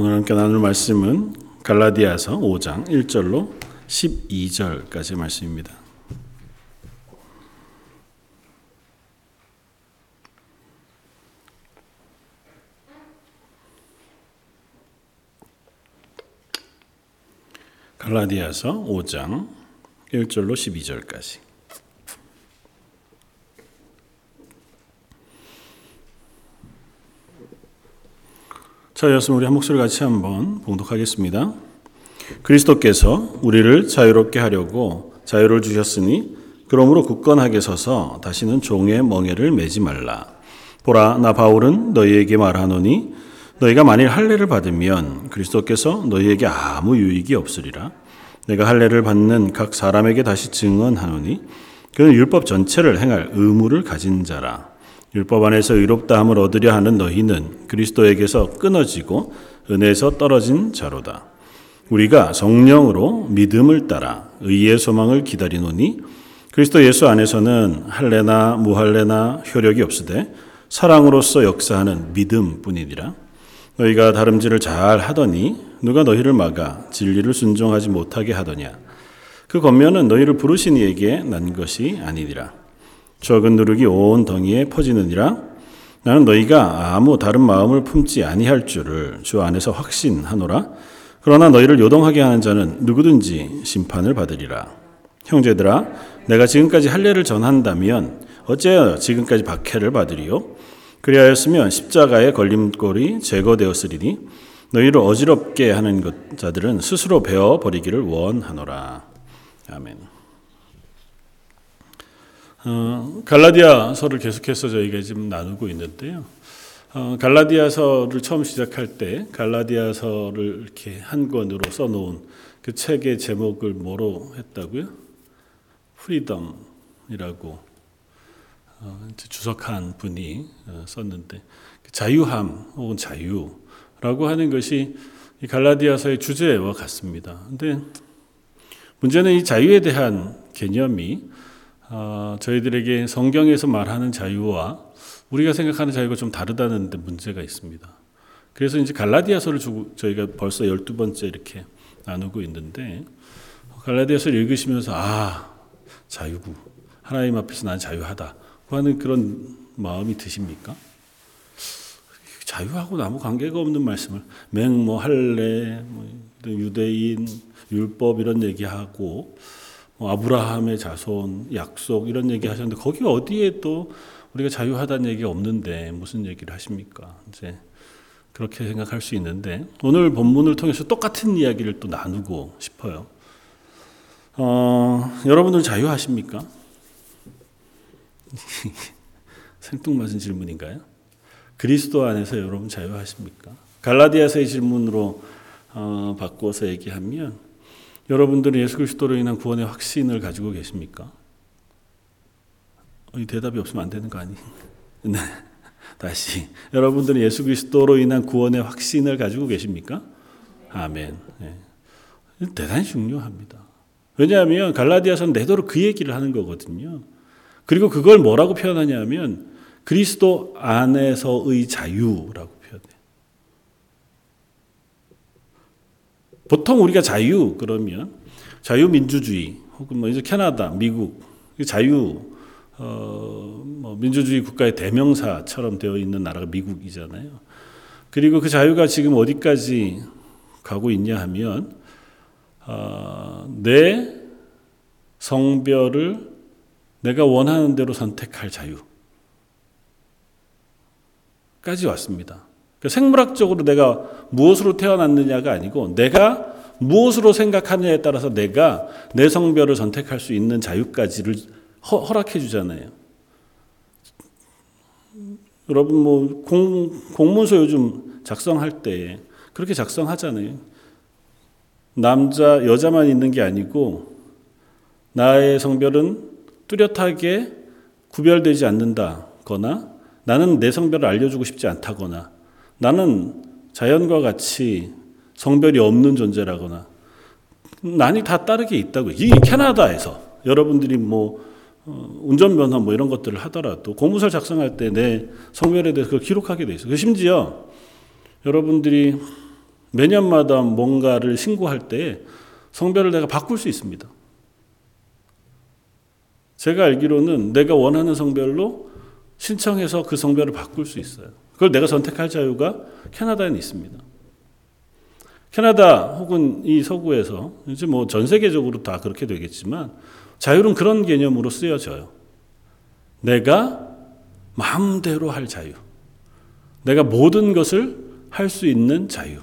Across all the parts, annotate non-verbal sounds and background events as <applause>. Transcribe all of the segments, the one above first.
오늘 함께 나눌 말씀은 갈라디아서 5장 1절로 12절까지 말씀입니다. 갈라디아서 5장 1절로 12절까지 자, 여러분 우리 한 목소리 같이 한번 봉독하겠습니다. 그리스도께서 우리를 자유롭게 하려고 자유를 주셨으니 그러므로 굳건하게 서서 다시는 종의 멍에를 매지 말라. 보라 나 바울은 너희에게 말하노니 너희가 만일 할례를 받으면 그리스도께서 너희에게 아무 유익이 없으리라. 내가 할례를 받는 각 사람에게 다시 증언하노니 그는 율법 전체를 행할 의무를 가진 자라. 율법 안에서 의롭다함을 얻으려 하는 너희는 그리스도에게서 끊어지고 은혜에서 떨어진 자로다. 우리가 성령으로 믿음을 따라 의의 소망을 기다리노니 그리스도 예수 안에서는 할례나 무할례나 효력이 없으되 사랑으로서 역사하는 믿음뿐이니라. 너희가 다름질을 잘 하더니 누가 너희를 막아 진리를 순종하지 못하게 하더냐. 그 겉면은 너희를 부르신 이에게 난 것이 아니니라. 적은 누룩이 온 덩이에 퍼지느니라. 나는 너희가 아무 다른 마음을 품지 아니할 줄을 주 안에서 확신하노라. 그러나 너희를 요동하게 하는 자는 누구든지 심판을 받으리라. 형제들아 내가 지금까지 할례를 전한다면 어째여 지금까지 박해를 받으리요? 그리하였으면 십자가의 걸림골이 제거되었으리니 너희를 어지럽게 하는 것 자들은 스스로 베어 버리기를 원하노라. 아멘. 어, 갈라디아서를 계속해서 저희가 지금 나누고 있는데요. 어, 갈라디아서를 처음 시작할 때 갈라디아서를 이렇게 한 권으로 써놓은 그 책의 제목을 뭐로 했다고요? freedom이라고 어, 주석한 분이 어, 썼는데 그 자유함 혹은 자유라고 하는 것이 이 갈라디아서의 주제와 같습니다. 근데 문제는 이 자유에 대한 개념이 어, 저희들에게 성경에서 말하는 자유와 우리가 생각하는 자유가 좀 다르다는 데 문제가 있습니다. 그래서 이제 갈라디아서를 주고 저희가 벌써 12번째 이렇게 나누고 있는데 갈라디아서를 읽으시면서 아, 자유구. 하나님 앞에서 난 자유하다고 하는 그런 마음이 드십니까? 자유하고 아무 관계가 없는 말씀을 맹 뭐 할례, 뭐 유대인, 율법 이런 얘기하고 뭐 아브라함의 자손, 약속 이런 얘기 하셨는데 거기 어디에 또 우리가 자유하다는 얘기가 없는데 무슨 얘기를 하십니까? 이제 그렇게 생각할 수 있는데 오늘 본문을 통해서 똑같은 이야기를 또 나누고 싶어요. 어, 여러분들 자유하십니까? <laughs> 생뚱맞은 질문인가요? 그리스도 안에서 여러분 자유하십니까? 갈라디아서의 질문으로 어, 바꿔서 얘기하면 여러분들은 예수 그리스도로 인한 구원의 확신을 가지고 계십니까? 이 대답이 없으면 안 되는 거 아니? <laughs> 네. 다시 여러분들은 예수 그리스도로 인한 구원의 확신을 가지고 계십니까? 아멘. 네. 대단히 중요합니다. 왜냐하면 갈라디아서는 내도록 그 얘기를 하는 거거든요. 그리고 그걸 뭐라고 표현하냐면 그리스도 안에서의 자유라고 보통 우리가 자유 그러면 자유민주주의 혹은 뭐 이제 캐나다, 미국 자유 어, 뭐 민주주의 국가의 대명사처럼 되어 있는 나라가 미국이잖아요. 그리고 그 자유가 지금 어디까지 가고 있냐 하면 어, 내 성별을 내가 원하는 대로 선택할 자유까지 왔습니다. 그러니까 생물학적으로 내가 무엇으로 태어났느냐가 아니고 내가 무엇으로 생각하느냐에 따라서 내가 내 성별을 선택할 수 있는 자유까지를 허, 락해 주잖아요. 여러분 뭐 공, 공문서 요즘 작성할 때 그렇게 작성하잖아요. 남자 여자만 있는 게 아니고 나의 성별은 뚜렷하게 구별되지 않는다거나 나는 내 성별을 알려주고 싶지 않다거나 나는 자연과 같이 성별이 없는 존재라거나 난이 다 다르게 있다고. 이 캐나다에서 여러분들이 뭐 어, 운전면허 뭐 이런 것들을 하더라도 공무서 작성할 때 내 성별에 대해서 그걸 기록하게 돼 있어요. 그 심지어 여러분들이 매년마다 뭔가를 신고할 때 성별을 내가 바꿀 수 있습니다. 제가 알기로는 내가 원하는 성별로 신청해서 그 성별을 바꿀 수 있어요. 그걸 내가 선택할 자유가 캐나다에는 있습니다. 캐나다 혹은 이 서구에서 이제 뭐 전 세계적으로 다 그렇게 되겠지만 자유는 그런 개념으로 쓰여져요. 내가 마음대로 할 자유. 내가 모든 것을 할 수 있는 자유.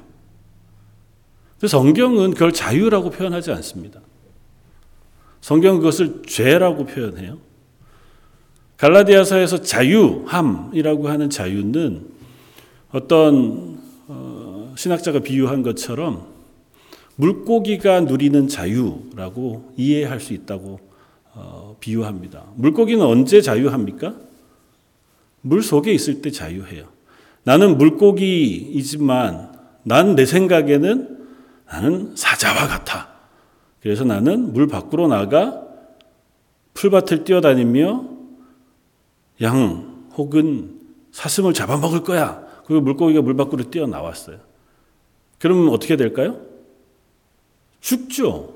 성경은 그걸 자유라고 표현하지 않습니다. 성경은 그것을 죄라고 표현해요. 갈라디아서에서 자유함이라고 하는 자유는 어떤 어, 신학자가 비유한 것처럼 물고기가 누리는 자유라고 이해할 수 있다고 어, 비유합니다. 물고기는 언제 자유합니까? 물 속에 있을 때 자유해요. 나는 물고기이지만 난 내 생각에는 나는 사자와 같아. 그래서 나는 물 밖으로 나가 풀밭을 뛰어다니며 양 혹은 사슴을 잡아먹을 거야. 그리고 물고기가 물 밖으로 뛰어나왔어요. 그러면 어떻게 될까요? 죽죠.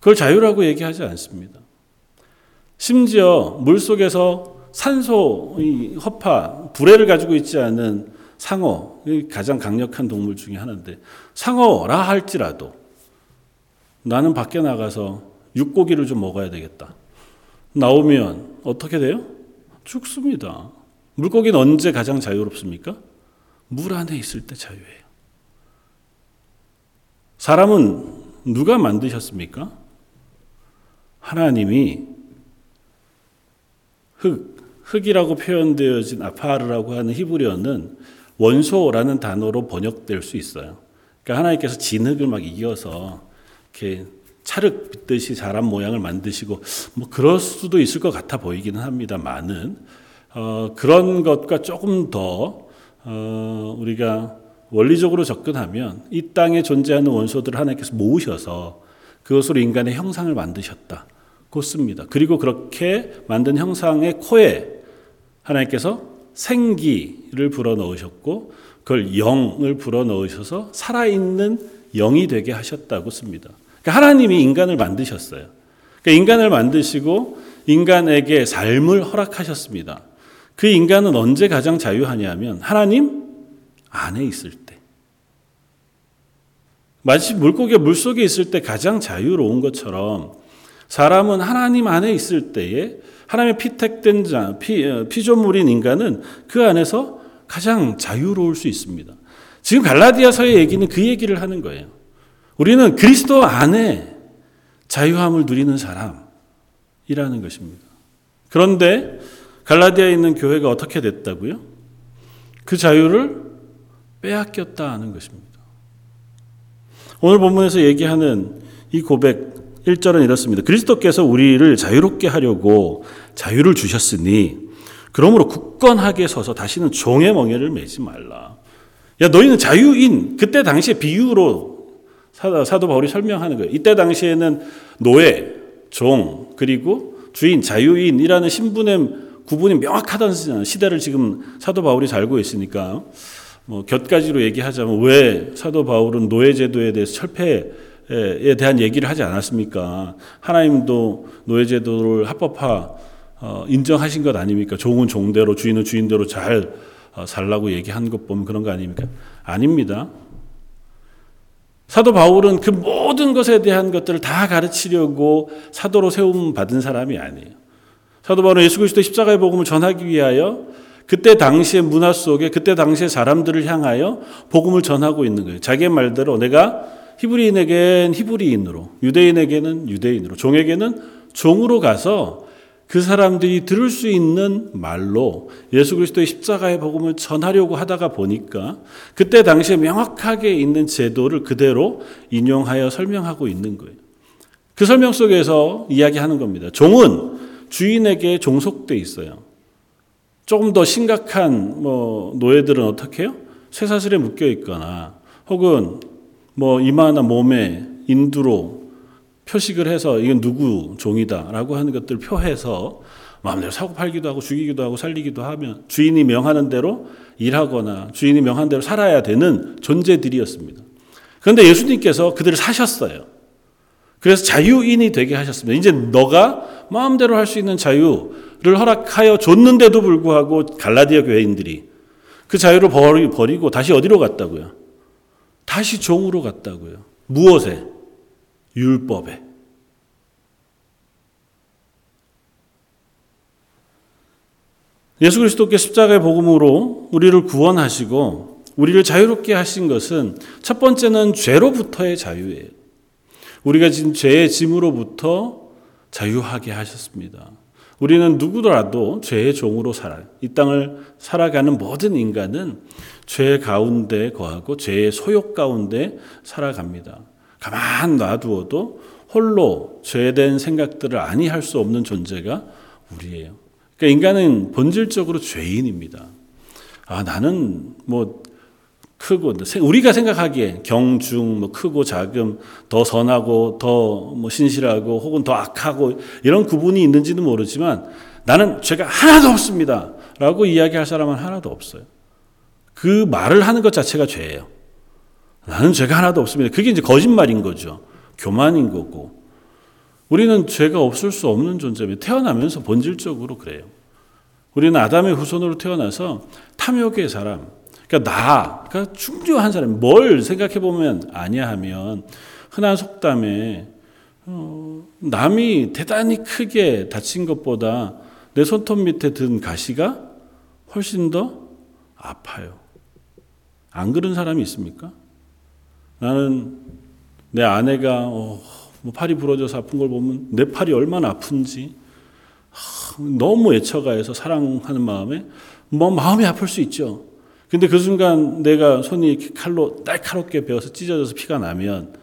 그걸 자유라고 얘기하지 않습니다. 심지어 물 속에서 산소, 허파, 불에를 가지고 있지 않은 상어, 가장 강력한 동물 중에 하나인데, 상어라 할지라도 나는 밖에 나가서 육고기를 좀 먹어야 되겠다. 나오면 어떻게 돼요? 죽습니다. 물고기는 언제 가장 자유롭습니까? 물 안에 있을 때 자유해요. 사람은 누가 만드셨습니까? 하나님이 흙, 흙이라고 표현되어진 아파르라고 하는 히브리어는 원소라는 단어로 번역될 수 있어요. 그러니까 하나님께서 진흙을 막 이어서 이렇게 찰흙 빗듯이 사람 모양을 만드시고 뭐 그럴 수도 있을 것 같아 보이기는 합니다만은 어, 그런 것과 조금 더 어, 우리가 원리적으로 접근하면 이 땅에 존재하는 원소들을 하나님께서 모으셔서 그것으로 인간의 형상을 만드셨다. 곱습니다. 그리고 그렇게 만든 형상의 코에 하나님께서 생기를 불어 넣으셨고 그걸 영을 불어 넣으셔서 살아있는 영이 되게 하셨다고 씁니다. 그러니까 하나님이 인간을 만드셨어요. 그러니까 인간을 만드시고 인간에게 삶을 허락하셨습니다. 그 인간은 언제 가장 자유하냐면 하나님 안에 있을 때. 마치 물고기가 물 속에 있을 때 가장 자유로운 것처럼 사람은 하나님 안에 있을 때에 하나님의 피택된 자, 피, 어, 피조물인 인간은 그 안에서 가장 자유로울 수 있습니다. 지금 갈라디아서의 얘기는 그 얘기를 하는 거예요. 우리는 그리스도 안에 자유함을 누리는 사람이라는 것입니다. 그런데 갈라디아에 있는 교회가 어떻게 됐다고요? 그 자유를 빼앗겼다 하는 것입니다. 오늘 본문에서 얘기하는 이 고백 1절은 이렇습니다. 그리스도께서 우리를 자유롭게 하려고 자유를 주셨으니 그러므로 굳건하게 서서 다시는 종의 멍에를 매지 말라. 야 너희는 자유인 그때 당시에 비유로 사도 바울이 설명하는 거예요. 이때 당시에는 노예, 종 그리고 주인, 자유인이라는 신분의 구분이 명확하던 시대를 지금 사도 바울이 살고 있으니까 뭐 곁가지로 얘기하자면 왜 사도 바울은 노예 제도에 대해서 철폐 에 대한 얘기를 하지 않았습니까? 하나님도 노예 제도를 합법화 어, 인정하신 것 아닙니까? 종은 종대로 주인은 주인대로 잘 어, 살라고 얘기한 것 보면 그런 거 아닙니까? 아닙니다. 사도 바울은 그 모든 것에 대한 것들을 다 가르치려고 사도로 세움 받은 사람이 아니에요. 사도 바울은 예수 그리스도 십자가의 복음을 전하기 위하여 그때 당시의 문화 속에 그때 당시의 사람들을 향하여 복음을 전하고 있는 거예요. 자기의 말대로 내가 히브리인에겐 히브리인으로, 유대인에게는 유대인으로, 종에게는 종으로 가서 그 사람들이 들을 수 있는 말로 예수 그리스도의 십자가의 복음을 전하려고 하다가 보니까 그때 당시에 명확하게 있는 제도를 그대로 인용하여 설명하고 있는 거예요. 그 설명 속에서 이야기하는 겁니다. 종은 주인에게 종속돼 있어요. 조금 더 심각한 뭐 노예들은 어떻게 해요? 쇠사슬에 묶여 있거나 혹은 뭐 이마나 몸에 인두로 표식을 해서 이건 누구 종이다라고 하는 것들 표해서 마음대로 사고 팔기도 하고 죽이기도 하고 살리기도 하면 주인이 명하는 대로 일하거나 주인이 명한 대로 살아야 되는 존재들이었습니다. 그런데 예수님께서 그들을 사셨어요. 그래서 자유인이 되게 하셨습니다. 이제 너가 마음대로 할 수 있는 자유를 허락하여 줬는데도 불구하고 갈라디아 교회인들이 그 자유를 버리고 다시 어디로 갔다고요? 다시 종으로 갔다고요. 무엇에? 율법에. 예수 그리스도께 십자가의 복음으로 우리를 구원하시고 우리를 자유롭게 하신 것은 첫 번째는 죄로부터의 자유예요. 우리가 지금 죄의 짐으로부터 자유하게 하셨습니다. 우리는 누구더라도 죄의 종으로 살아요. 이 땅을 살아가는 모든 인간은 죄 가운데 거하고 죄의 소욕 가운데 살아갑니다. 가만 놔두어도 홀로 죄된 생각들을 아니할 수 없는 존재가 우리예요. 그러니까 인간은 본질적으로 죄인입니다. 아, 나는 뭐 크고 우리가 생각하기에 경중 뭐 크고 작음 더 선하고 더 뭐 신실하고 혹은 더 악하고 이런 구분이 있는지는 모르지만 나는 죄가 하나도 없습니다라고 이야기할 사람은 하나도 없어요. 그 말을 하는 것 자체가 죄예요. 나는 죄가 하나도 없습니다. 그게 이제 거짓말인 거죠. 교만인 거고. 우리는 죄가 없을 수 없는 존재입니다. 태어나면서 본질적으로 그래요. 우리는 아담의 후손으로 태어나서 탐욕의 사람, 그러니까 나, 그러니까 중요한 사람, 뭘 생각해 보면 아냐 하면 흔한 속담에 어, 남이 대단히 크게 다친 것보다 내 손톱 밑에 든 가시가 훨씬 더 아파요. 안 그런 사람이 있습니까? 나는 내 아내가 어, 뭐 팔이 부러져서 아픈 걸 보면 내 팔이 얼마나 아픈지 너무 애처가해서 사랑하는 마음에 뭐 마음이 아플 수 있죠. 근데 그 순간 내가 손이 칼로 날카롭게 베어서 찢어져서 피가 나면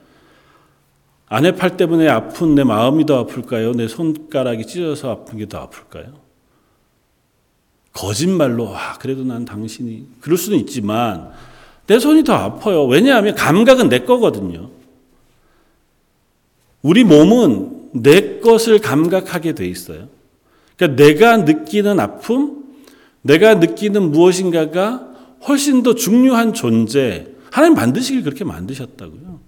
아내 팔 때문에 아픈 내 마음이 더 아플까요? 내 손가락이 찢어져서 아픈 게 더 아플까요? 거짓말로 아 그래도 난 당신이 그럴 수는 있지만 내 손이 더 아파요. 왜냐하면 감각은 내 거거든요. 우리 몸은 내 것을 감각하게 돼 있어요. 그러니까 내가 느끼는 아픔, 내가 느끼는 무엇인가가 훨씬 더 중요한 존재. 하나님 만드시길 그렇게 만드셨다고요.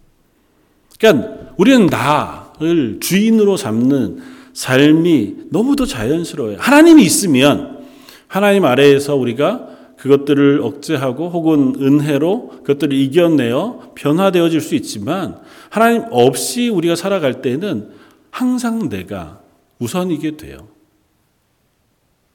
그러니까 우리는 나를 주인으로 삼는 삶이 너무도 자연스러워요. 하나님이 있으면 하나님 아래에서 우리가 그것들을 억제하고 혹은 은혜로 그것들을 이겨내어 변화되어질 수 있지만 하나님 없이 우리가 살아갈 때는 항상 내가 우선이게 돼요.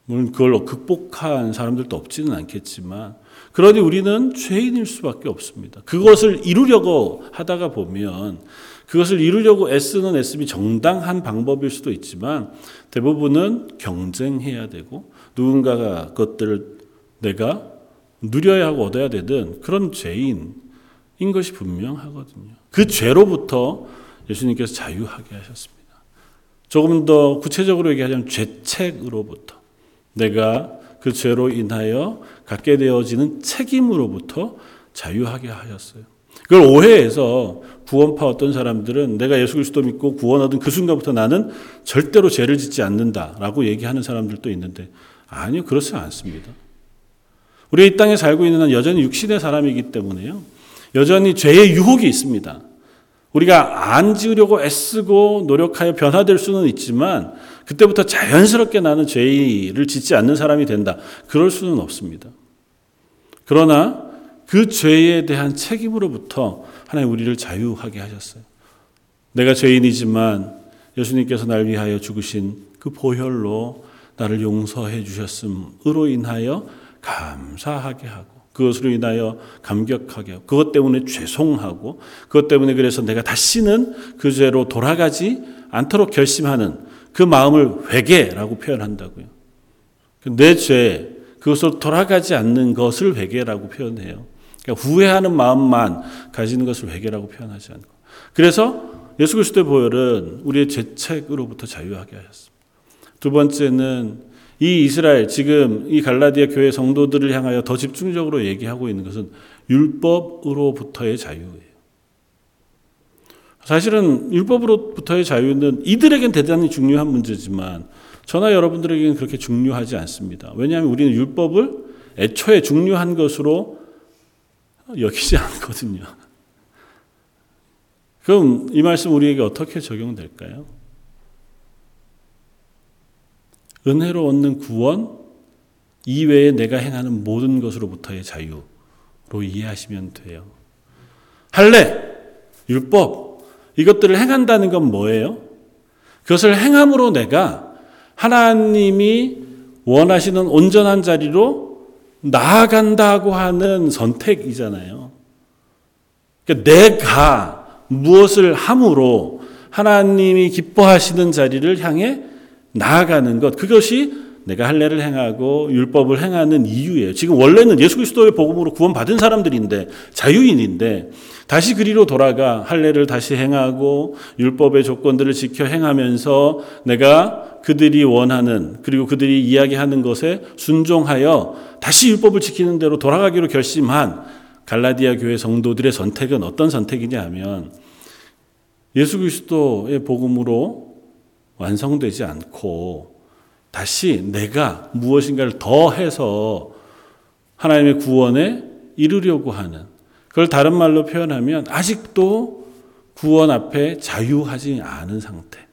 물론 그걸 극복한 사람들도 없지는 않겠지만 그러니 우리는 죄인일 수밖에 없습니다. 그것을 이루려고 하다가 보면 그것을 이루려고 애쓰는 애씀이 정당한 방법일 수도 있지만 대부분은 경쟁해야 되고 누군가가 그것들을 내가 누려야 하고 얻어야 되든 그런 죄인인 것이 분명하거든요. 그 죄로부터 예수님께서 자유하게 하셨습니다. 조금 더 구체적으로 얘기하자면 죄책으로부터 내가 그 죄로 인하여 갖게 되어지는 책임으로부터 자유하게 하셨어요. 그걸 오해해서 구원파 어떤 사람들은 내가 예수 그리스도 믿고 구원 얻은 그 순간부터 나는 절대로 죄를 짓지 않는다라고 얘기하는 사람들도 있는데 아니요 그렇지 않습니다. 우리가 이 땅에 살고 있는 한 여전히 육신의 사람이기 때문에요. 여전히 죄의 유혹이 있습니다. 우리가 안 지으려고 애쓰고 노력하여 변화될 수는 있지만 그때부터 자연스럽게 나는 죄를 짓지 않는 사람이 된다. 그럴 수는 없습니다. 그러나 그 죄에 대한 책임으로부터 하나님 우리를 자유하게 하셨어요. 내가 죄인이지만 예수님께서 날 위하여 죽으신 그 보혈로 나를 용서해 주셨음으로 인하여 감사하게 하고 그것으로 인하여 감격하게 하고 그것 때문에 죄송하고 그것 때문에 그래서 내가 다시는 그 죄로 돌아가지 않도록 결심하는 그 마음을 회개라고 표현한다고요. 내 죄, 그것으로 돌아가지 않는 것을 회개라고 표현해요. 그러니까 후회하는 마음만 가지는 것을 회개라고 표현하지 않고. 그래서 예수 그리스도의 보혈은 우리의 죄책으로부터 자유하게 하였습니다. 두 번째는 이 이스라엘 지금 이 갈라디아 교회 성도들을 향하여 더 집중적으로 얘기하고 있는 것은 율법으로부터의 자유예요. 사실은 율법으로부터의 자유는 이들에겐 대단히 중요한 문제지만 저나 여러분들에게는 그렇게 중요하지 않습니다. 왜냐하면 우리는 율법을 애초에 중요한 것으로 여기지 <laughs> 않거든요. 그럼 이 말씀 우리에게 어떻게 적용될까요? 은혜로 얻는 구원 이외에 내가 행하는 모든 것으로부터의 자유로 이해하시면 돼요. 할례, 율법, 이것들을 행한다는 건 뭐예요? 그것을 행함으로 내가 하나님이 원하시는 온전한 자리로 나아간다고 하는 선택이잖아요. 그러니까 내가 무엇을 함으로 하나님이 기뻐하시는 자리를 향해 나아가는 것, 그것이 내가 할례를 행하고 율법을 행하는 이유예요. 지금 원래는 예수 그리스도의 복음으로 구원받은 사람들인데 자유인인데 다시 그리로 돌아가 할례를 다시 행하고 율법의 조건들을 지켜 행하면서 내가 그들이 원하는 그리고 그들이 이야기하는 것에 순종하여 다시 율법을 지키는 대로 돌아가기로 결심한 갈라디아 교회 성도들의 선택은 어떤 선택이냐 하면 예수 그리스도의 복음으로 완성되지 않고 다시 내가 무엇인가를 더 해서 하나님의 구원에 이르려고 하는 그걸 다른 말로 표현하면 아직도 구원 앞에 자유하지 않은 상태.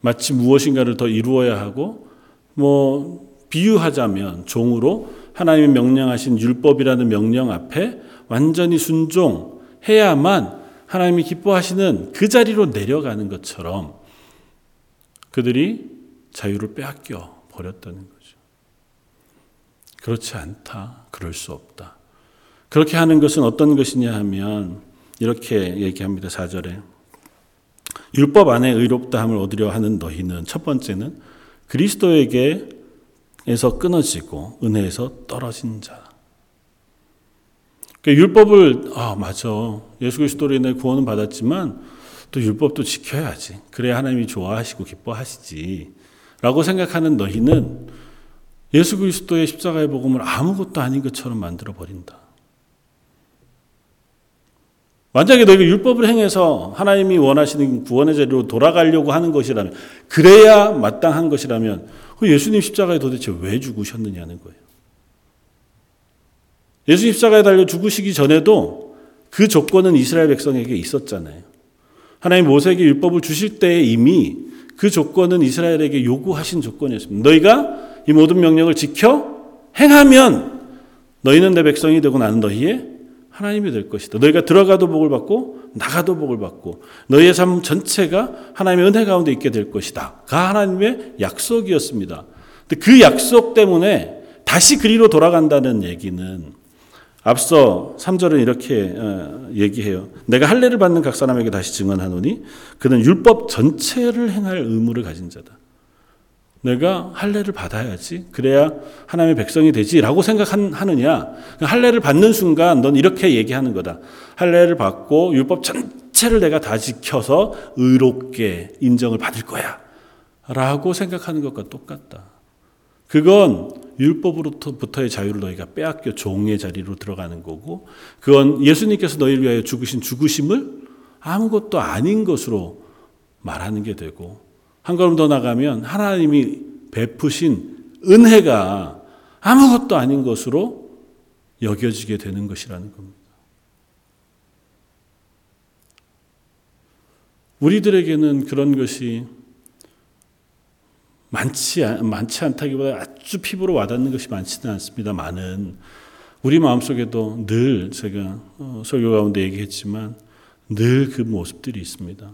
마치 무엇인가를 더 이루어야 하고 뭐 비유하자면 종으로 하나님이 명령하신 율법이라는 명령 앞에 완전히 순종해야만 하나님이 기뻐하시는 그 자리로 내려가는 것처럼 그들이 자유를 빼앗겨 버렸다는 거죠. 그렇지 않다. 그럴 수 없다. 그렇게 하는 것은 어떤 것이냐 하면 이렇게 얘기합니다. 4절에. 율법 안에 의롭다함을 얻으려 하는 너희는 첫 번째는 그리스도에게에서 끊어지고 은혜에서 떨어진 자. 그러니까 율법을 아 맞아 예수 그리스도로 인해 구원은 받았지만 또 율법도 지켜야지 그래야 하나님이 좋아하시고 기뻐하시지라고 생각하는 너희는 예수 그리스도의 십자가의 복음을 아무것도 아닌 것처럼 만들어 버린다. 만약에 너희가 율법을 행해서 하나님이 원하시는 구원의 자리로 돌아가려고 하는 것이라면 그래야 마땅한 것이라면 그 예수님 십자가에 도대체 왜 죽으셨느냐는 거예요. 예수님 십자가에 달려 죽으시기 전에도 그 조건은 이스라엘 백성에게 있었잖아요. 하나님 모세에게 율법을 주실 때 이미 그 조건은 이스라엘에게 요구하신 조건이었습니다. 너희가 이 모든 명령을 지켜 행하면 너희는 내 백성이 되고 나는 너희의 하나님이 될 것이다. 너희가 들어가도 복을 받고 나가도 복을 받고 너희의 삶 전체가 하나님의 은혜 가운데 있게 될 것이다. 가 하나님의 약속이었습니다. 근데 그 약속 때문에 다시 그리로 돌아간다는 얘기는 앞서 3절은 이렇게 어, 얘기해요. 내가 할례를 받는 각 사람에게 다시 증언하노니 그는 율법 전체를 행할 의무를 가진 자다. 내가 할례를 받아야지. 그래야 하나님의 백성이 되지라고 생각하느냐? 할례를 받는 순간 넌 이렇게 얘기하는 거다. 할례를 받고 율법 전체를 내가 다 지켜서 의롭게 인정을 받을 거야. 라고 생각하는 것과 똑같다. 그건 율법으로부터의 자유를 너희가 빼앗겨 종의 자리로 들어가는 거고, 그건 예수님께서 너희를 위하여 죽으신 죽으심을 아무것도 아닌 것으로 말하는 게 되고, 한 걸음 더 나가면 하나님이 베푸신 은혜가 아무것도 아닌 것으로 여겨지게 되는 것이라는 겁니다. 우리들에게는 그런 것이 많지, 많지 않다기보다 아주 피부로 와닿는 것이 많지는 않습니다. 많은. 우리 마음속에도 늘 제가 어, 설교 가운데 얘기했지만 늘 그 모습들이 있습니다.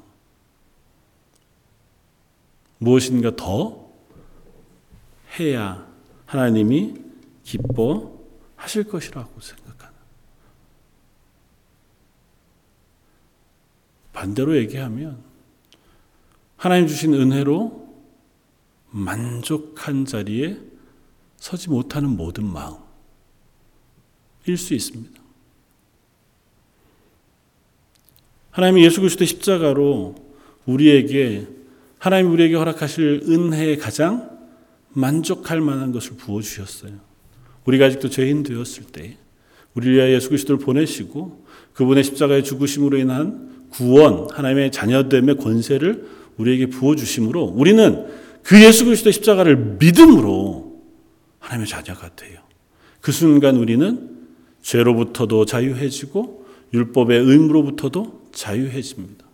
무엇인가 더 해야 하나님이 기뻐하실 것이라고 생각하는. 반대로 얘기하면 하나님 주신 은혜로 만족한 자리에 서지 못하는 모든 마음일 수 있습니다. 하나님이 예수 그리스도 십자가로 우리에게 하나님 우리에게 허락하실 은혜에 가장 만족할 만한 것을 부어 주셨어요. 우리가 아직도 죄인 되었을 때 우리 위하여 예수 그리스도를 보내시고 그분의 십자가의 죽으심으로 인한 구원, 하나님의 자녀됨의 권세를 우리에게 부어 주심으로 우리는 그 예수 그리스도의 십자가를 믿음으로 하나님의 자녀가 돼요. 그 순간 우리는 죄로부터도 자유해지고 율법의 의무로부터도 자유해집니다.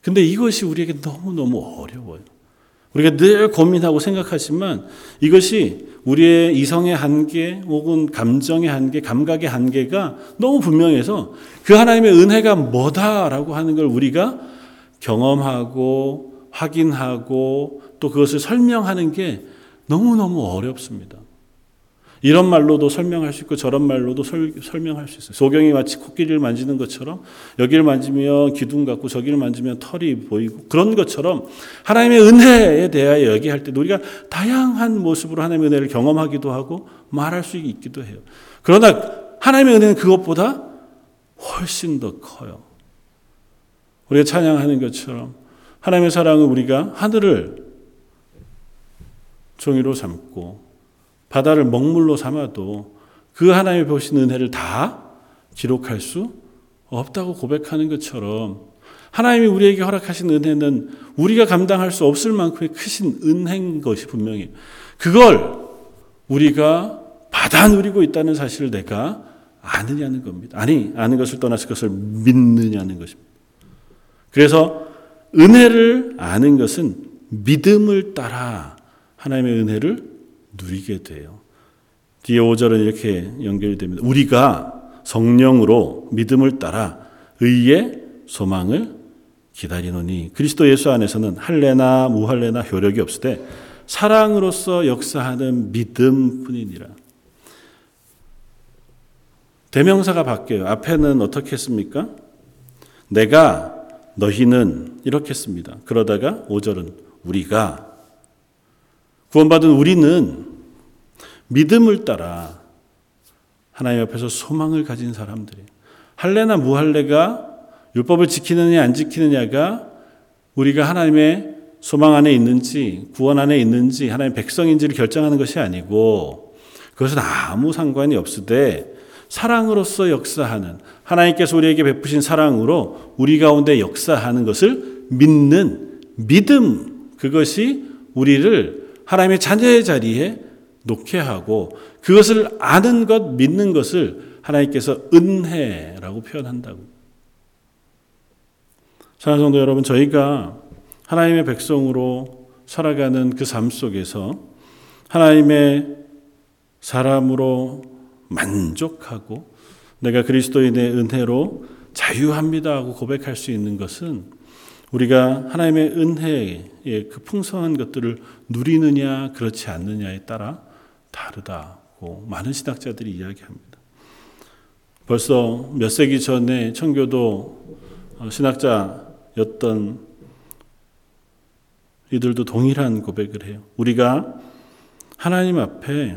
근데 이것이 우리에게 너무너무 어려워요. 우리가 늘 고민하고 생각하지만 이것이 우리의 이성의 한계 혹은 감정의 한계, 감각의 한계가 너무 분명해서 그 하나님의 은혜가 뭐다라고 하는 걸 우리가 경험하고 확인하고 또 그것을 설명하는 게 너무너무 어렵습니다. 이런 말로도 설명할 수 있고 저런 말로도 설, 명할 수 있어요. 소경이 마치 코끼리를 만지는 것처럼 여기를 만지면 기둥 같고 저기를 만지면 털이 보이고 그런 것처럼 하나님의 은혜에 대하여 얘기할 때 우리가 다양한 모습으로 하나님의 은혜를 경험하기도 하고 말할 수 있기도 해요. 그러나 하나님의 은혜는 그것보다 훨씬 더 커요. 우리가 찬양하는 것처럼 하나님의 사랑은 우리가 하늘을 종이로 삼고 바다를 먹물로 삼아도 그 하나님의 보신 은혜를 다 기록할 수 없다고 고백하는 것처럼 하나님이 우리에게 허락하신 은혜는 우리가 감당할 수 없을 만큼의 크신 은혜인 것이 분명히 그걸 우리가 받아 누리고 있다는 사실을 내가 아느냐는 겁니다. 아니, 아는 것을 떠나서 그것을 믿느냐는 것입니다. 그래서 은혜를 아는 것은 믿음을 따라 하나님의 은혜를 누리게 돼요. 뒤에 5절은 이렇게 연결이 됩니다. 우리가 성령으로 믿음을 따라 의의 소망을 기다리노니 그리스도 예수 안에서는 할례나 무할례나 효력이 없으되 사랑으로서 역사하는 믿음뿐이니라. 대명사가 바뀌어요. 앞에는 어떻게 했습니까? 내가 너희는 이렇게 했습니다. 그러다가 5절은 우리가 구원받은 우리는 믿음을 따라 하나님 앞에서 소망을 가진 사람들이 할례나 무할례가 율법을 지키느냐 안 지키느냐가 우리가 하나님의 소망 안에 있는지 구원 안에 있는지 하나님의 백성인지를 결정하는 것이 아니고 그것은 아무 상관이 없으되 사랑으로서 역사하는 하나님께서 우리에게 베푸신 사랑으로 우리 가운데 역사하는 것을 믿는 믿음 그것이 우리를 하나님의 자녀의 자리에 놓게 하고 그것을 아는 것, 믿는 것을 하나님께서 은혜라고 표현한다고. 사랑하는 성도 여러분, 저희가 하나님의 백성으로 살아가는 그 삶 속에서 하나님의 사람으로 만족하고 내가 그리스도인의 은혜로 자유합니다 하고 고백할 수 있는 것은 우리가 하나님의 은혜의 그 풍성한 것들을 누리느냐 그렇지 않느냐에 따라 다르다고 많은 신학자들이 이야기합니다. 벌써 몇 세기 전에 청교도 어, 신학자였던 이들도 동일한 고백을 해요. 우리가 하나님 앞에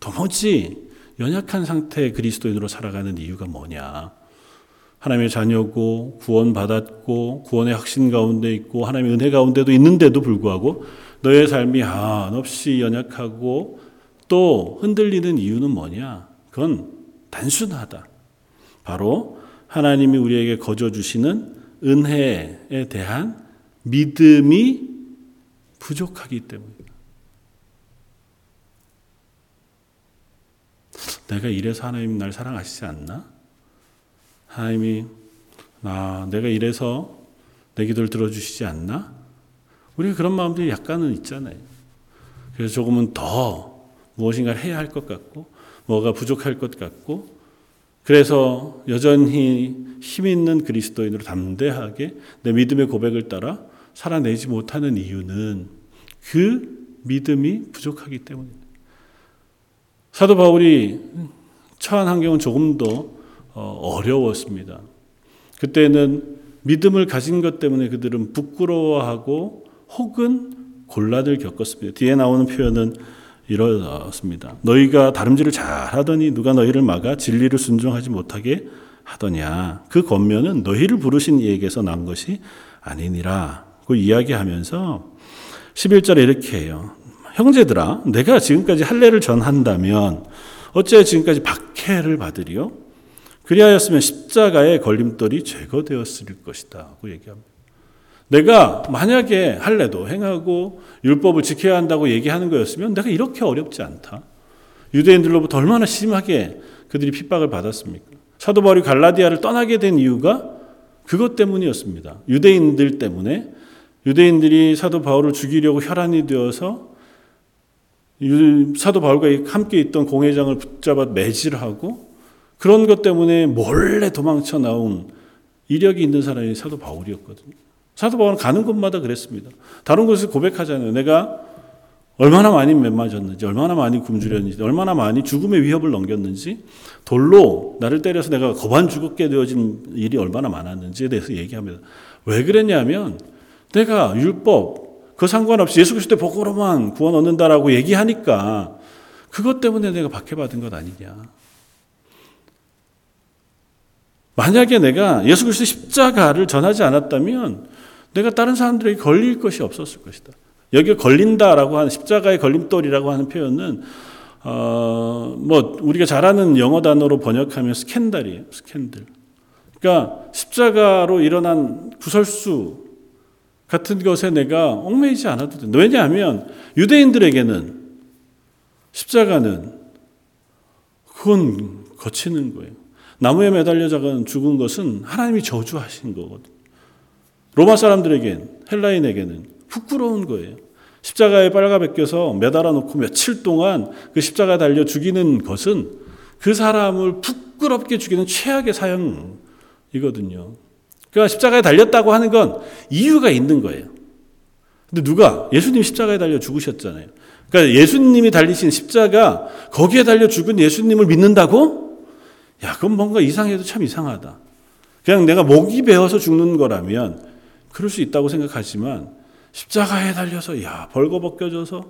도무지 연약한 상태의 그리스도인으로 살아가는 이유가 뭐냐? 하나님의 자녀고 구원받았고 구원의 확신 가운데 있고 하나님의 은혜 가운데도 있는데도 불구하고 너의 삶이 한없이 연약하고 또 흔들리는 이유는 뭐냐? 그건 단순하다. 바로 하나님이 우리에게 거저 주시는 은혜에 대한 믿음이 부족하기 때문입니다. 내가 이래서 하나님 날 사랑하시지 않나? 하나님이 아, 내가 이래서 내 기도를 들어주시지 않나? 우리가 그런 마음들이 약간은 있잖아요. 그래서 조금은 더 무엇인가를 해야 할 것 같고, 뭐가 부족할 것 같고, 그래서 여전히 힘 있는 그리스도인으로 담대하게 내 믿음의 고백을 따라 살아내지 못하는 이유는 그 믿음이 부족하기 때문입니다. 사도 바울이 처한 환경은 조금 더 어, 어려웠습니다. 그때는 믿음을 가진 것 때문에 그들은 부끄러워하고 혹은 곤란을 겪었습니다. 뒤에 나오는 표현은 이렇습니다. 너희가 다름질을 잘 하더니 누가 너희를 막아 진리를 순종하지 못하게 하더냐. 그 겉면은 너희를 부르신 이에게서 난 것이 아니니라. 그 이야기하면서 11절에 이렇게 해요. 형제들아, 내가 지금까지 할례를 전한다면 어째 지금까지 박해를 받으리요? 그리하였으면 십자가의 걸림돌이 제거되었을 것이다. 고 얘기합니다. 내가 만약에 할례도 행하고 율법을 지켜야 한다고 얘기하는 거였으면 내가 이렇게 어렵지 않다. 유대인들로부터 얼마나 심하게 그들이 핍박을 받았습니까? 사도 바울이 갈라디아를 떠나게 된 이유가 그것 때문이었습니다. 유대인들 때문에 유대인들이 사도 바울을 죽이려고 혈안이 되어서 사도 바울과 함께 있던 공회장을 붙잡아 매질하고 그런 것 때문에 몰래 도망쳐 나온 이력이 있는 사람이 사도 바울이었거든요. 사도 바울은 가는 곳마다 그랬습니다. 다른 곳에서 고백하잖아요. 내가 얼마나 많이 맺맞았는지, 얼마나 많이 굶주렸는지, 얼마나 많이 죽음의 위협을 넘겼는지, 돌로 나를 때려서 내가 거반 죽게 되어진 일이 얼마나 많았는지에 대해서 얘기합니다. 왜 그랬냐면 내가 율법 그 상관없이 예수 그리스도의 복으로만 구원 얻는다라고 얘기하니까 그것 때문에 내가 박해받은 것 아니냐. 만약에 내가 예수 그리스도 십자가를 전하지 않았다면 내가 다른 사람들에게 걸릴 것이 없었을 것이다. 여기 걸린다라고 하는 십자가의 걸림돌이라고 하는 표현은 어, 뭐 우리가 잘 아는 영어 단어로 번역하면 스캔들이에요. 스캔들. 그러니까 십자가로 일어난 구설수 같은 것에 내가 얽매이지 않아도 된다. 왜냐하면 유대인들에게는 십자가는 그건 거치는 거예요. 나무에 매달려 죽은 것은 하나님이 저주하신 거거든요. 로마 사람들에겐 헬라인에게는 부끄러운 거예요. 십자가에 빨가벗겨서 매달아 놓고 며칠 동안 그 십자가 달려 죽이는 것은 그 사람을 부끄럽게 죽이는 최악의 사형이거든요. 그러니까 십자가에 달렸다고 하는 건 이유가 있는 거예요. 근데 누가 예수님 십자가에 달려 죽으셨잖아요. 그러니까 예수님이 달리신 십자가 거기에 달려 죽은 예수님을 믿는다고? 야, 그건 뭔가 이상해도 참 이상하다. 그냥 내가 목이 베어서 죽는 거라면 그럴 수 있다고 생각하지만 십자가에 달려서 야 벌거벗겨져서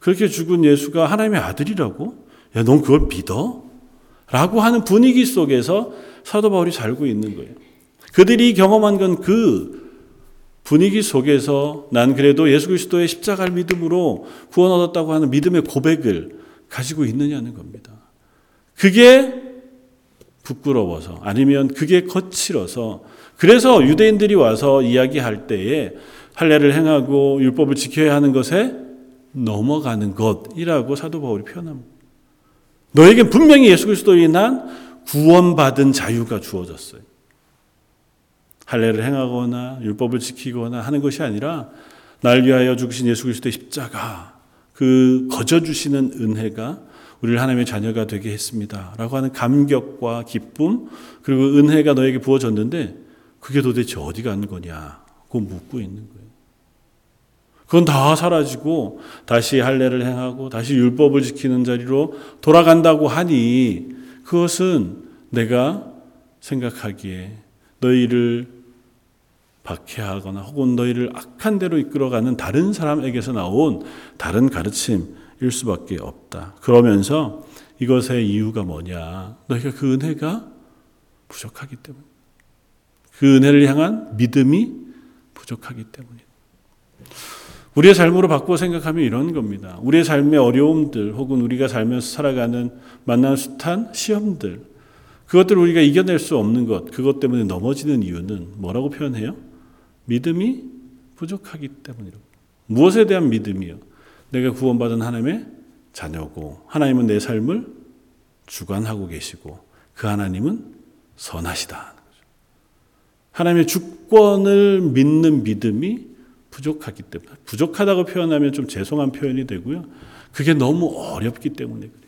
그렇게 죽은 예수가 하나님의 아들이라고? 야, 넌 그걸 믿어? 라고 하는 분위기 속에서 사도 바울이 살고 있는 거예요. 그들이 경험한 건 그 분위기 속에서 난 그래도 예수 그리스도의 십자가를 믿음으로 구원 얻었다고 하는 믿음의 고백을 가지고 있느냐는 겁니다. 그게 부끄러워서 아니면 그게 거칠어서 그래서 유대인들이 와서 이야기할 때에 할례를 행하고 율법을 지켜야 하는 것에 넘어가는 것이라고 사도 바울이 표현합니다. 너에게 분명히 예수 그리스도로 인한 구원받은 자유가 주어졌어요. 할례를 행하거나 율법을 지키거나 하는 것이 아니라 날 위하여 죽으신 예수 그리스도의 십자가 그 거저 주시는 은혜가 우리를 하나님의 자녀가 되게 했습니다라고 하는 감격과 기쁨 그리고 은혜가 너에게 부어졌는데 그게 도대체 어디 가는 거냐고 묻고 있는 거예요. 그건 다 사라지고 다시 할례를 행하고 다시 율법을 지키는 자리로 돌아간다고 하니 그것은 내가 생각하기에 너희를 박해하거나 혹은 너희를 악한 대로 이끌어가는 다른 사람에게서 나온 다른 가르침일 수밖에 없다. 그러면서 이것의 이유가 뭐냐? 너희가 그 은혜가 부족하기 때문에. 그 은혜를 향한 믿음이 부족하기 때문이다. 우리의 삶으로 바꾸어 생각하면 이런 겁니다. 우리의 삶의 어려움들 혹은 우리가 살면서 살아가는 만난 숱한 시험들 그것들을 우리가 이겨낼 수 없는 것 그것 때문에 넘어지는 이유는 뭐라고 표현해요? 믿음이 부족하기 때문이라고. 무엇에 대한 믿음이요? 내가 구원받은 하나님의 자녀고 하나님은 내 삶을 주관하고 계시고 그 하나님은 선하시다. 하나님의 주권을 믿는 믿음이 부족하기 때문에 부족하다고 표현하면 좀 죄송한 표현이 되고요. 그게 너무 어렵기 때문에 그래요.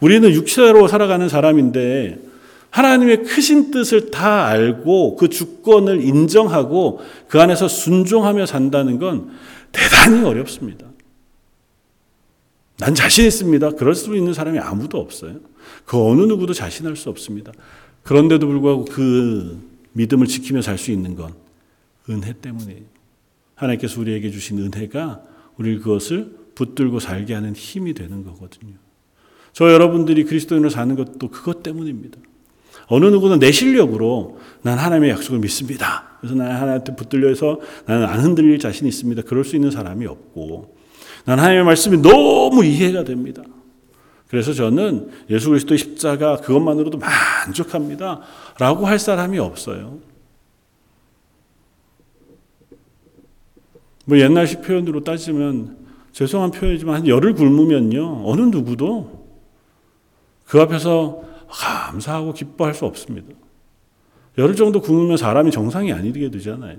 우리는 육체로 살아가는 사람인데 하나님의 크신 뜻을 다 알고 그 주권을 인정하고 그 안에서 순종하며 산다는 건 대단히 어렵습니다. 난 자신 있습니다. 그럴 수 있는 사람이 아무도 없어요. 그 어느 누구도 자신할 수 없습니다. 그런데도 불구하고 그 믿음을 지키며 살 수 있는 건 은혜 때문이에요. 하나님께서 우리에게 주신 은혜가 우리 그것을 붙들고 살게 하는 힘이 되는 거거든요. 저 여러분들이 그리스도인으로 사는 것도 그것 때문입니다. 어느 누구는 내 실력으로 난 하나님의 약속을 믿습니다. 그래서 나는 하나님한테 붙들려서 나는 안 흔들릴 자신이 있습니다. 그럴 수 있는 사람이 없고 난 하나님의 말씀이 너무 이해가 됩니다. 그래서 저는 예수 그리스도의 십자가 그것만으로도 만족합니다. 라고 할 사람이 없어요. 뭐 옛날식 표현으로 따지면 죄송한 표현이지만 열을 굶으면요 어느 누구도 그 앞에서 감사하고 기뻐할 수 없습니다. 열흘 정도 굶으면 사람이 정상이 아니게 되잖아요.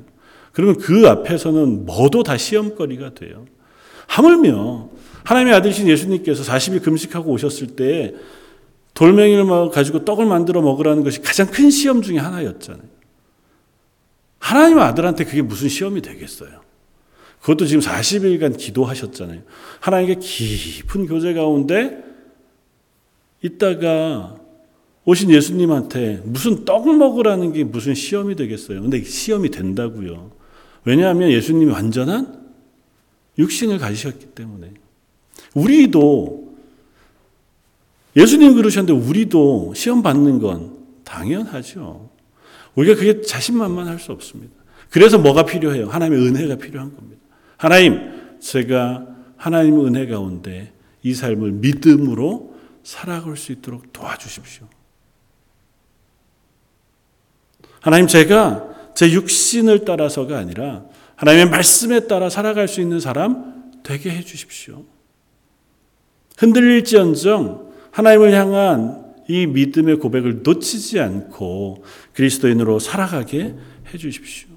그러면 그 앞에서는 뭐도 다 시험거리가 돼요. 하물며 하나님의 아들이신 예수님께서 40일 금식하고 오셨을 때 돌멩이를 가지고 떡을 만들어 먹으라는 것이 가장 큰 시험 중에 하나였잖아요. 하나님 아들한테 그게 무슨 시험이 되겠어요? 그것도 지금 40일간 기도하셨잖아요. 하나님께 깊은 교제 가운데 있다가 오신 예수님한테 무슨 떡 먹으라는 게 무슨 시험이 되겠어요. 근데 시험이 된다고요. 왜냐하면 예수님이 완전한 육신을 가지셨기 때문에. 우리도 예수님 그러셨는데 우리도 시험 받는 건 당연하죠. 우리가 그게 자신만만할 수 없습니다. 그래서 뭐가 필요해요? 하나님의 은혜가 필요한 겁니다. 하나님, 제가 하나님의 은혜 가운데 이 삶을 믿음으로 살아갈 수 있도록 도와주십시오. 하나님, 제가 제 육신을 따라서가 아니라 하나님의 말씀에 따라 살아갈 수 있는 사람 되게 해 주십시오. 흔들릴지언정 하나님을 향한 이 믿음의 고백을 놓치지 않고 그리스도인으로 살아가게 해 주십시오.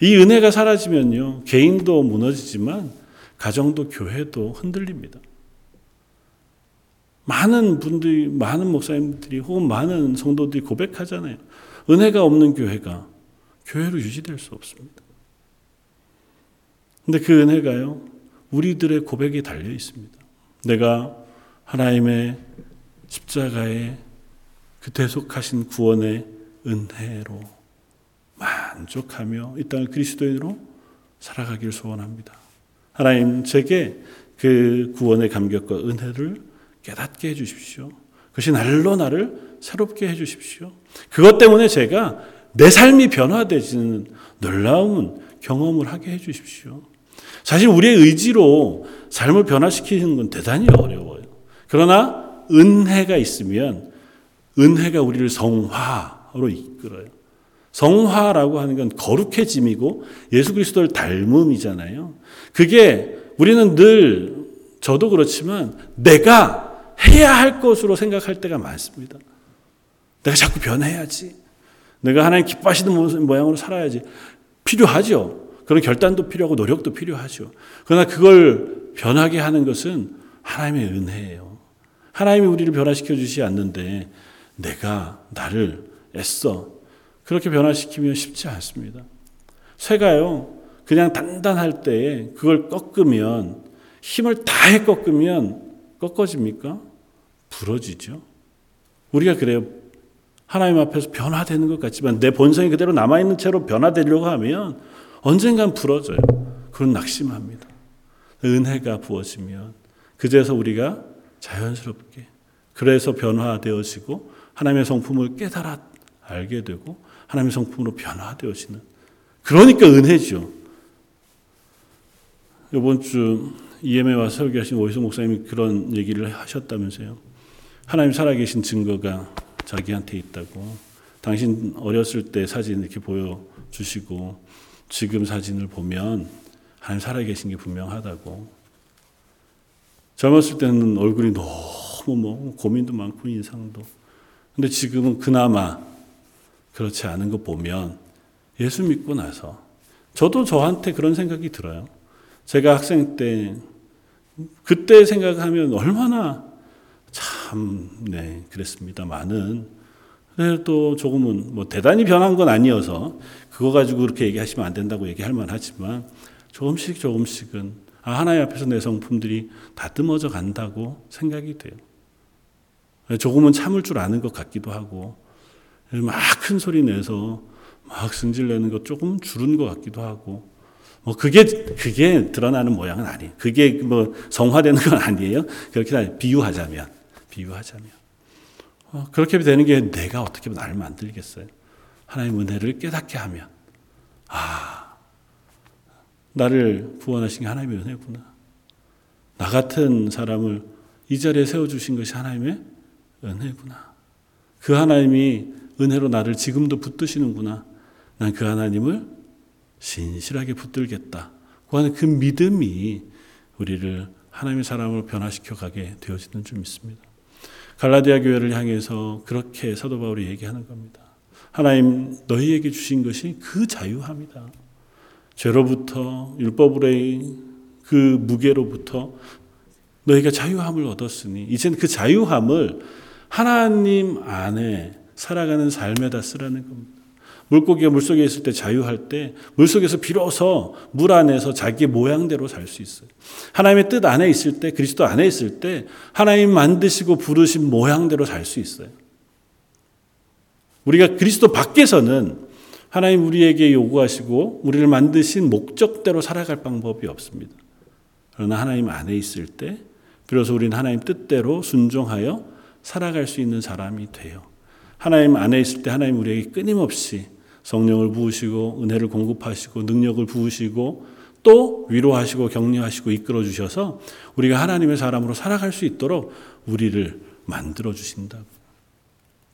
이 은혜가 사라지면요, 개인도 무너지지만 가정도 교회도 흔들립니다. 많은 분들이, 많은 목사님들이 혹은 많은 성도들이 고백하잖아요. 은혜가 없는 교회가 교회로 유지될 수 없습니다. 근데 그 은혜가요, 우리들의 고백에 달려 있습니다. 내가 하나님의 십자가의 그 대속하신 구원의 은혜로 만족하며 이 땅을 그리스도인으로 살아가길 소원합니다. 하나님, 제게 그 구원의 감격과 은혜를 깨닫게 해주십시오. 그것이 날로 나를 새롭게 해주십시오. 그것 때문에 제가 내 삶이 변화되지는 놀라운 경험을 하게 해주십시오. 사실 우리의 의지로 삶을 변화시키는 건 대단히 어려워요. 그러나 은혜가 있으면 은혜가 우리를 성화로 이끌어요. 성화라고 하는 건 거룩해짐이고 예수 그리스도를 닮음이잖아요. 그게 우리는 늘 저도 그렇지만 내가 해야 할 것으로 생각할 때가 많습니다. 내가 자꾸 변해야지. 내가 하나님 기뻐하시는 모양으로 살아야지. 필요하죠. 그런 결단도 필요하고 노력도 필요하죠. 그러나 그걸 변하게 하는 것은 하나님의 은혜예요. 하나님이 우리를 변화시켜 주시지 않는데 내가 나를 애써 그렇게 변화시키면 쉽지 않습니다. 쇠가요, 그냥 단단할 때 그걸 꺾으면, 힘을 다해 꺾으면 꺾어집니까? 부러지죠. 우리가 그래요. 하나님 앞에서 변화되는 것 같지만 내 본성이 그대로 남아있는 채로 변화되려고 하면 언젠간 부러져요. 그런 낙심합니다. 은혜가 부어지면 그제서 우리가 자연스럽게 그래서 변화되어지고 하나님의 성품을 깨달아 알게 되고 하나님의 성품으로 변화되어지는 그러니까 은혜죠. 이번 주 와서 설교하신 오희수 목사님이 그런 얘기를 하셨다면서요. 하나님 살아계신 증거가 자기한테 있다고. 당신 어렸을 때 사진 이렇게 보여주시고 지금 사진을 보면 하나님 살아계신 게 분명하다고. 젊었을 때는 얼굴이 너무 뭐 고민도 많고 인상도. 근데 지금은 그나마 그렇지 않은 거 보면 예수 믿고 나서 저도 저한테 그런 생각이 들어요. 제가 학생 때 그때 생각하면 얼마나 참, 네, 그랬습니다만은 또 조금은 뭐 대단히 변한 건 아니어서 그거 가지고 그렇게 얘기하시면 안 된다고 얘기할 만하지만 조금씩 조금씩은 아, 하나님 앞에서 내 성품들이 다듬어져 간다고 생각이 돼요. 조금은 참을 줄 아는 것 같기도 하고 막 큰 소리 내서 막 승질 내는 것 조금 줄은 것 같기도 하고 뭐 그게 그게 드러나는 모양은 아니에요. 그게 뭐 성화되는 건 아니에요. 그렇게 비유하자면 비유하자면 어, 그렇게 되는 게 내가 어떻게 나를 만들겠어요? 하나님 은혜를 깨닫게 하면 아 나를 구원하신 게 하나님의 은혜구나. 나 같은 사람을 이 자리에 세워 주신 것이 하나님의 은혜구나. 그 하나님이 은혜로 나를 지금도 붙드시는구나. 난 그 하나님을 신실하게 붙들겠다고 하는 그 믿음이 우리를 하나님의 사람으로 변화시켜 가게 되어지는 줄 믿습니다. 갈라디아 교회를 향해서 그렇게 사도 바울이 얘기하는 겁니다. 하나님 너희에게 주신 것이 그 자유함이다. 죄로부터 율법으로의 그 무게로부터 너희가 자유함을 얻었으니 이제는 그 자유함을 하나님 안에 살아가는 삶에다 쓰라는 겁니다. 물고기가 물속에 있을 때 자유할 때 물속에서 비로소 물 안에서 자기 모양대로 살 수 있어요. 하나님의 뜻 안에 있을 때 그리스도 안에 있을 때 하나님 만드시고 부르신 모양대로 살 수 있어요. 우리가 그리스도 밖에서는 하나님 우리에게 요구하시고 우리를 만드신 목적대로 살아갈 방법이 없습니다. 그러나 하나님 안에 있을 때 비로소 우리는 하나님 뜻대로 순종하여 살아갈 수 있는 사람이 돼요. 하나님 안에 있을 때 하나님 우리에게 끊임없이 성령을 부으시고 은혜를 공급하시고 능력을 부으시고 또 위로하시고 격려하시고 이끌어 주셔서 우리가 하나님의 사람으로 살아갈 수 있도록 우리를 만들어 주신다.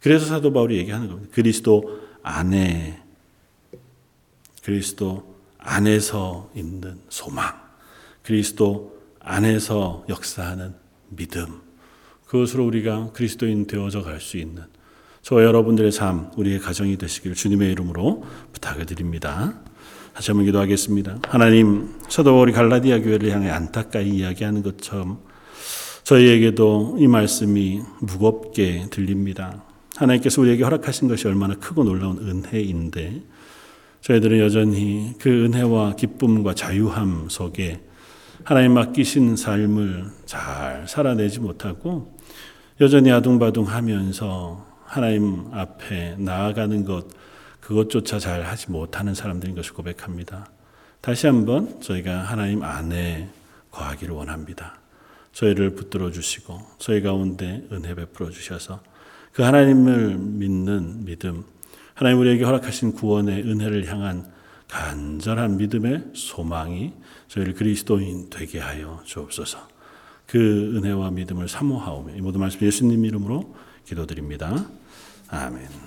그래서 사도 바울이 얘기하는 겁니다. 그리스도 안에 그리스도 안에서 있는 소망, 그리스도 안에서 역사하는 믿음, 그것으로 우리가 그리스도인 되어져 갈 수 있는 저 여러분들의 삶, 우리의 가정이 되시길 주님의 이름으로 부탁을 드립니다. 다시 한번 기도하겠습니다. 하나님, 사도 바울이 갈라디아 교회를 향해 안타까이 이야기하는 것처럼 저희에게도 이 말씀이 무겁게 들립니다. 하나님께서 우리에게 허락하신 것이 얼마나 크고 놀라운 은혜인데 저희들은 여전히 그 은혜와 기쁨과 자유함 속에 하나님 맡기신 삶을 잘 살아내지 못하고 여전히 아둥바둥 하면서 하나님 앞에 나아가는 것 그것조차 잘 하지 못하는 사람들인 것을 고백합니다. 다시 한번 저희가 하나님 안에 거하기를 원합니다. 저희를 붙들어 주시고 저희 가운데 은혜 베풀어 주셔서 그 하나님을 믿는 믿음 하나님 우리에게 허락하신 구원의 은혜를 향한 간절한 믿음의 소망이 저희를 그리스도인 되게 하여 주옵소서. 그 은혜와 믿음을 사모하오며 이 모든 말씀 예수님 이름으로 기도드립니다. 아멘.